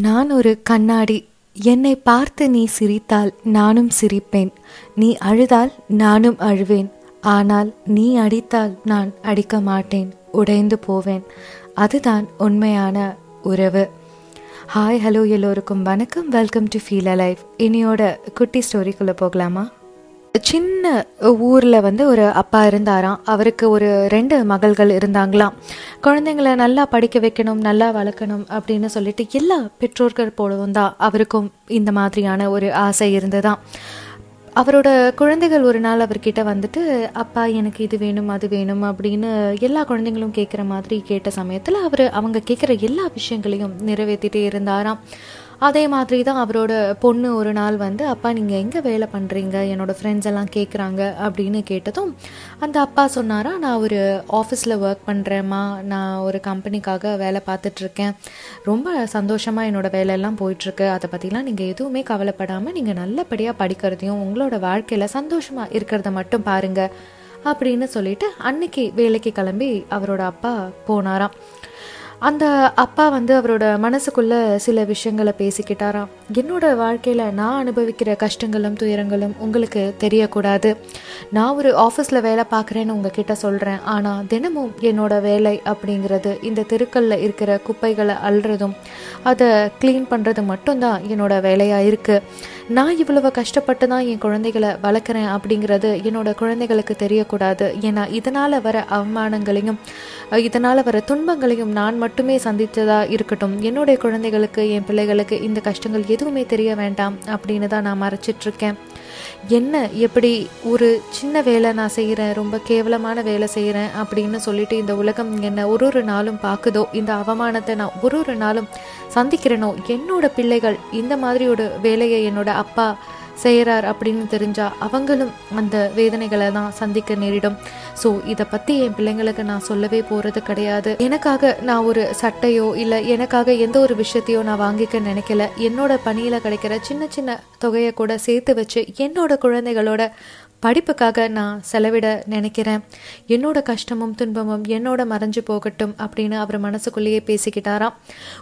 நான் ஒரு கண்ணாடி. என்னை பார்த்து நீ சிரித்தால் நானும் சிரிப்பேன். நீ அழுதால் நானும் அழுவேன். ஆனால் நீ அடித்தால் நான் அடிக்க மாட்டேன். உடைந்து போவேன். அதுதான் உண்மையான உறவு. ஹாய் ஹலோ எல்லோருக்கும் வணக்கம். வெல்கம் டு ஃபீல் அலைவ் இனியோட குட்டி ஸ்டோரிக்குள்ளே போகலாமா? சின்ன ஊரில் வந்து ஒரு அப்பா இருந்தாராம். அவருக்கு ஒரு ரெண்டு மகள்கள் இருந்தாங்களாம். குழந்தைங்கள நல்லா படிக்க வைக்கணும் நல்லா வளர்க்கணும் அப்படின்னு சொல்லிட்டு எல்லா பெற்றோர்கள் போலவும் தான் அவருக்கும் இந்த மாதிரியான ஒரு ஆசை இருந்ததாம். அவரோட குழந்தைகள் ஒரு நாள் அவர்கிட்ட வந்துட்டு அப்பா எனக்கு இது வேணும் அது வேணும் அப்படின்னு எல்லா குழந்தைங்களும் கேட்குற மாதிரி கேட்ட சமயத்தில் அவர் அவங்க கேட்குற எல்லா விஷயங்களையும் நிறைவேற்றிட்டே இருந்தாராம். அதே மாதிரி தான் அவரோட பொண்ணு ஒரு நாள் வந்து அப்பா நீங்கள் எங்கே வேலை பண்ணுறீங்க என்னோடய ஃப்ரெண்ட்ஸ் எல்லாம் கேட்குறாங்க அப்படின்னு கேட்டதும் அந்த அப்பா சொன்னாரா நான் ஒரு ஆஃபீஸில் ஒர்க் பண்ணுறேம்மா நான் ஒரு கம்பெனிக்காக வேலை பார்த்துட்ருக்கேன். ரொம்ப சந்தோஷமாக என்னோடய வேலையெல்லாம் போயிட்டுருக்கு அதை பற்றிலாம் நீங்கள் எதுவுமே கவலைப்படாமல் நீங்கள் நல்லபடியாக படிக்கிறதையும் உங்களோட வாழ்க்கையில் சந்தோஷமாக இருக்கிறத மட்டும் பாருங்கள் அப்படின்னு சொல்லிட்டு அன்னைக்கு வேலைக்கு கிளம்பி அவரோட அப்பா போனாராம். அந்த அப்பா வந்து அவரோட மனசுக்குள்ள சில விஷயங்களை பேசிக்கிட்டாராம். என்னோட வாழ்க்கையில் நான் அனுபவிக்கிற கஷ்டங்களும் துயரங்களும் உங்களுக்கு தெரியக்கூடாது. நான் ஒரு ஆஃபீஸில் வேலை பார்க்குறேன்னு உங்ககிட்ட சொல்கிறேன் ஆனால் தினமும் என்னோட வேலை அப்படிங்கிறது இந்த தெருக்களில் இருக்கிற குப்பைகளை அள்ளுறதும் அதை க்ளீன் பண்ணுறது மட்டும்தான் என்னோட வேலையாக இருக்குது நான் இவ்வளவு கஷ்டப்பட்டு தான் என் குழந்தைகளை வளர்க்குறேன் அப்படிங்கிறது என்னோட குழந்தைகளுக்கு தெரியக்கூடாது. ஏன்னா இதனால் வர அவமானங்களையும் இதனால் வர துன்பங்களையும் நான் மட்டுமே சந்தித்ததாக இருக்கட்டும். என்னுடைய குழந்தைகளுக்கு என் பிள்ளைகளுக்கு இந்த கஷ்டங்கள் எதுவுமே தெரிய வேண்டாம் அப்படின்னு தான் நான் மறைச்சிட்ருக்கேன். என்ன எப்படி ஒரு சின்ன வேலை நான் செய்கிறேன் ரொம்ப கேவலமான வேலை செய்கிறேன் அப்படின்னு சொல்லிட்டு இந்த உலகம் என்ன ஒரு ஒரு நாளும் பார்க்குதோ இந்த அவமானத்தை நான் ஒரு ஒரு நாளும் சந்திக்கிறேனோ என்னோட பிள்ளைகள் இந்த மாதிரி ஒரு வேலையை என்னோட அப்பா செய்கிறார் அப்படின்னு தெரிஞ்சால் அவங்களும் அந்த வேதனைகளை தான் சந்திக்க நேரிடும். ஸோ இதை பற்றி என் பிள்ளைங்களுக்கு நான் சொல்லவே போகிறது கிடையாது. எனக்காக நான் ஒரு சட்டையோ இல்லை எனக்காக எந்த ஒரு விஷயத்தையோ நான் வாங்கிக்க நினைக்கல. என்னோட பணியில் கிடைக்கிற சின்ன சின்ன தொகையை கூட சேர்த்து வச்சு என்னோட குழந்தைகளோட படிப்புக்காக நான் செலவிட நினைக்கிறேன். என்னோட கஷ்டமும் துன்பமும் என்னோட மறைஞ்சு போகட்டும் அப்படின்னு அவர் மனசுக்குள்ளேயே பேசிக்கிட்டாராம்.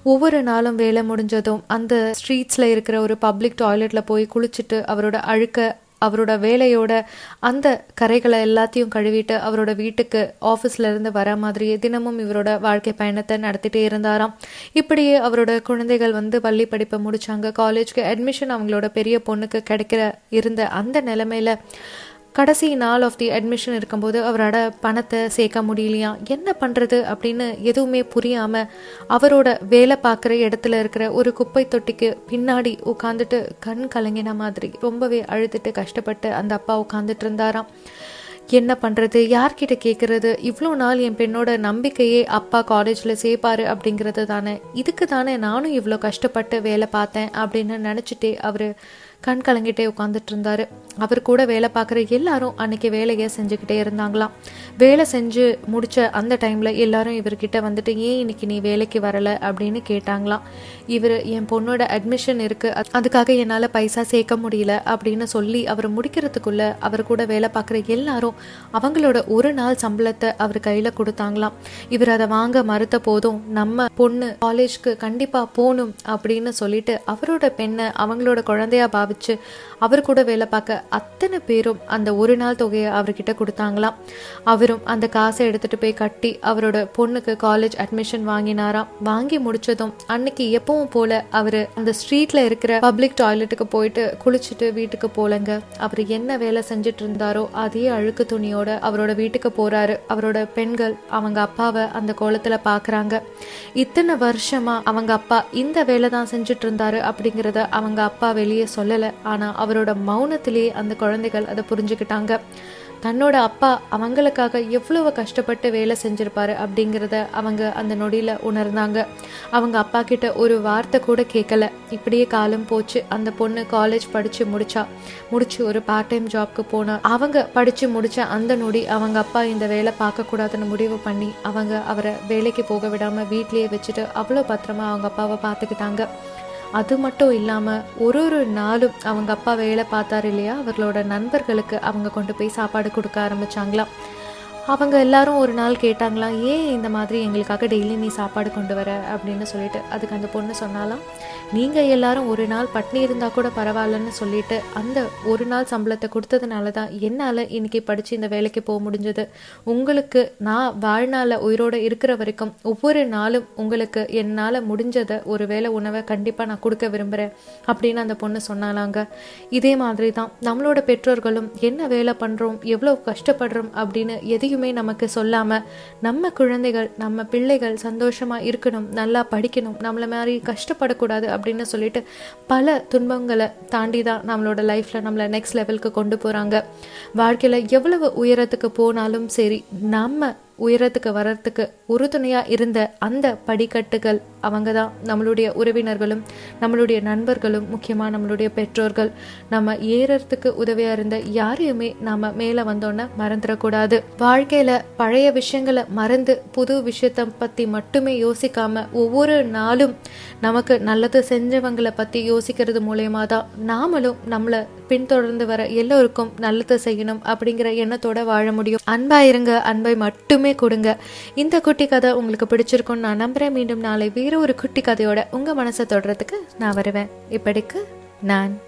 ஒவ்வொரு நாளும் வேலை முடிஞ்சதும் அந்த ஸ்ட்ரீட்ஸில் இருக்கிற ஒரு பப்ளிக் டாய்லெட்டில் போய் குளிச்சுட்டு அவரோட அழுக்க அவரோட வேலையோட அந்த கரைகளை எல்லாத்தையும் கழுவிட்டு அவரோட வீட்டுக்கு ஆஃபீஸ்ல இருந்து வர மாதிரியே தினமும் இவரோட வாழ்க்கை பயணத்தை நடத்திட்டே இருந்தாராம். இப்படியே அவரோட குழந்தைகள் வந்து பள்ளி படிப்பை முடிச்சாங்க. காலேஜ்க்கு அட்மிஷன் அவங்களோட பெரிய பொண்ணுக்கு கிடைக்கிற இருந்த அந்த நிலைமையில கடைசி நாள் ஆஃப் தி அட்மிஷன் இருக்கும்போது அவரோட பணத்தை சேர்க்க முடியலையா? என்ன பண்ணுறது அப்படின்னு எதுவுமே புரியாமல் அவரோட வேலை பார்க்குற இடத்துல இருக்கிற ஒரு குப்பை தொட்டிக்கு பின்னாடி உட்காந்துட்டு கண் கலங்கின மாதிரி ரொம்பவே அழுதுட்டு கஷ்டப்பட்டு அந்த அப்பா உட்காந்துட்டு இருந்தாராம். என்ன பண்ணுறது யார்கிட்ட கேட்குறது இவ்வளோ நாள் என் பெண்ணோட நம்பிக்கையே அப்பா காலேஜில் சேர்ப்பார் அப்படிங்கிறது தானே. இதுக்கு தானே நானும் இவ்வளோ கஷ்டப்பட்டு வேலை பார்த்தேன் அப்படின்னு நினச்சிட்டே அவர் கண் கலங்கிட்டே உட்காந்துட்டு இருந்தாரு. அவர் கூட வேலை பார்க்குற எல்லாரும் அன்னைக்கு வேலையை செஞ்சுக்கிட்டே இருந்தாங்களாம். வேலை செஞ்சு முடித்த அந்த டைமில் எல்லாரும் இவர்கிட்ட வந்துட்டு ஏன் இன்னைக்கு நீ வேலைக்கு வரலை? அப்படின்னு கேட்டாங்களாம். இவர் என் பொண்ணோட அட்மிஷன் இருக்குது அதுக்காக என்னால் பைசா சேர்க்க முடியல அப்படின்னு சொல்லி அவர் முடிக்கிறதுக்குள்ள அவர் கூட வேலை பார்க்குற எல்லாரும் அவங்களோட ஒரு நாள் சம்பளத்தை அவர் கையில் கொடுத்தாங்களாம். இவர் அதை வாங்க மறுத்த போதும் நம்ம பொண்ணு காலேஜ்க்கு கண்டிப்பாக போகணும் அப்படின்னு சொல்லிட்டு அவரோட பெண்ணை அவங்களோட குழந்தையா பாவிச்சு அவர் கூட வேலை பார்க்க அத்தனை பேரும் அந்த ஒரு நாள் தொகையை அவர்கிட்ட கொடுத்தாங்களாம். அவரும் அந்த காசை எடுத்துட்டு போய் கட்டி அவரோட பொண்ணுக்கு காலேஜ் அட்மிஷன் வாங்கினாராம். வாங்கி முடிச்சதும் அன்னைக்கு எப்பவும் போல அவரு அந்த ஸ்ட்ரீட்ல இருக்கிற பப்ளிக் டாய்லெட்டுக்கு போயிட்டு குளிச்சுட்டு வீட்டுக்கு போலங்க. அவர் என்ன வேலை செஞ்சுட்டு இருந்தாரோ அதே அழுக்கு துணியோட அவரோட வீட்டுக்கு போறாரு. அவரோட பெண்கள் அவங்க அப்பாவை அந்த கோலத்துல பாக்குறாங்க. இத்தனை வருஷமா அவங்க அப்பா இந்த வேலை தான் செஞ்சுட்டு இருந்தாரு அப்படிங்கிறத அவங்க அப்பா வெளியே சொல்லல. ஆனா அவரோட மௌனத்திலேயே அந்த குழந்தைகள் அதை புரிஞ்சுக்கிட்டாங்க. தன்னோட அப்பா அவங்களுக்காக எவ்வளவு கஷ்டப்பட்டு வேலை செஞ்சிருப்பாரு அப்படிங்கிறத அவங்க அந்த நொடியில் உணர்ந்தாங்க. அவங்க அப்பா கிட்ட ஒரு வார்த்தை கூட கேட்கல இப்படியே காலம் போச்சு. அந்த பொண்ணு காலேஜ் படிச்சு முடிச்சா. முடிச்சு ஒரு பார்ட் டைம் ஜாப்க்கு போனா. அவங்க படிச்சு முடிச்ச அந்த நொடி அவங்க அப்பா இந்த வேலை பார்க்கக்கூடாதுன்னு முடிவு பண்ணி அவங்க அவரை வேலைக்கு போக விடாம வீட்லயே வச்சுட்டு அவ்வளோ பத்திரமா அவங்க அப்பாவை பார்த்துக்கிட்டாங்க. அது மட்டும் இல்லாமல் ஒரு ஒரு நாளும் அவங்க அப்பா வேலை பார்த்தாரு இல்லையா? அவர்களோட நண்பர்களுக்கு அவங்க கொண்டு போய் சாப்பாடு கொடுக்க ஆரம்பிச்சாங்களாம். அவங்க எல்லாரும் ஒரு நாள் கேட்டாங்களாம் ஏன் இந்த மாதிரி எங்களுக்காக டெய்லி நீ சாப்பாடு கொண்டு வர? அப்படின்னு சொல்லிட்டு அதுக்கு அந்த பொண்ணு சொன்னாலாம் நீங்கள் எல்லாரும் ஒரு நாள் பட்னி இருந்தால் கூட பரவாயில்லன்னு சொல்லிட்டு அந்த ஒரு நாள் சம்பளத்தை கொடுத்ததுனால தான் என்னால் இன்னைக்கு படித்து இந்த வேலைக்கு போக முடிஞ்சது. உங்களுக்கு நான் வாழ்நாளில் உயிரோடு இருக்கிற வரைக்கும் ஒவ்வொரு நாளும் உங்களுக்கு என்னால் முடிஞ்சதை ஒரு வேளை உணவை கண்டிப்பாக நான் கொடுக்க விரும்புகிறேன் அப்படின்னு அந்த பொண்ணு சொன்னாலாங்க. இதே மாதிரி தான் நம்மளோட பெற்றோர்களும் என்ன வேலை பண்ணுறோம் எவ்வளோ கஷ்டப்படுறோம் அப்படின்னு எதையும் நமக்கு சொல்லாமல் நம்ம குழந்தைகள் நம்ம பிள்ளைகள் சந்தோஷமாக இருக்கணும் நல்லா படிக்கணும் நம்மளை மாதிரி கஷ்டப்படக்கூடாது அப்படின்னு சொல்லிட்டு பல துன்பங்களை தாண்டி தான் நம்மளோட லைஃப்பில் நம்மளை நெக்ஸ்ட் லெவலுக்கு கொண்டு போகிறாங்க வாழ்க்கையில் எவ்வளவு உயரத்துக்கு போனாலும் சரி நம்ம உயரத்துக்கு வர்றதுக்கு உறுதுணையாக இருந்த அந்த படிக்கட்டுகள் அவங்க தான் நம்மளுடைய உறவினர்களும் நம்மளுடைய நண்பர்களும் முக்கியமாக நம்மளுடைய பெற்றோர்கள். நம்ம ஏறத்துக்கு உதவியாக இருந்த யாரையுமே நாம் மேலே வந்தோன்னே மறந்துடக்கூடாது. வாழ்க்கையில் பழைய விஷயங்களை மறந்து புது விஷயத்தை பற்றி மட்டுமே யோசிக்காமல் ஒவ்வொரு நாளும் நமக்கு நல்லது செஞ்சவங்களை பற்றி யோசிக்கிறது மூலயமா தான் நாமளும் நம்மளை பின்தொடர்ந்து வர எல்லோருக்கும் நல்லது செய்யணும் அப்படிங்கிற எண்ணத்தோட வாழ முடியும். அன்பா இருங்க அன்பை மட்டும் கொடுங்க. இந்த குட்டி கதை உங்களுக்கு பிடிச்சிருக்கும்னு நான் நம்புறேன். மீண்டும் நாளை வேற ஒரு குட்டி கதையோட உங்க மனசை தொடுறதுக்கு நான் வருவேன். இப்படிக்கு நான்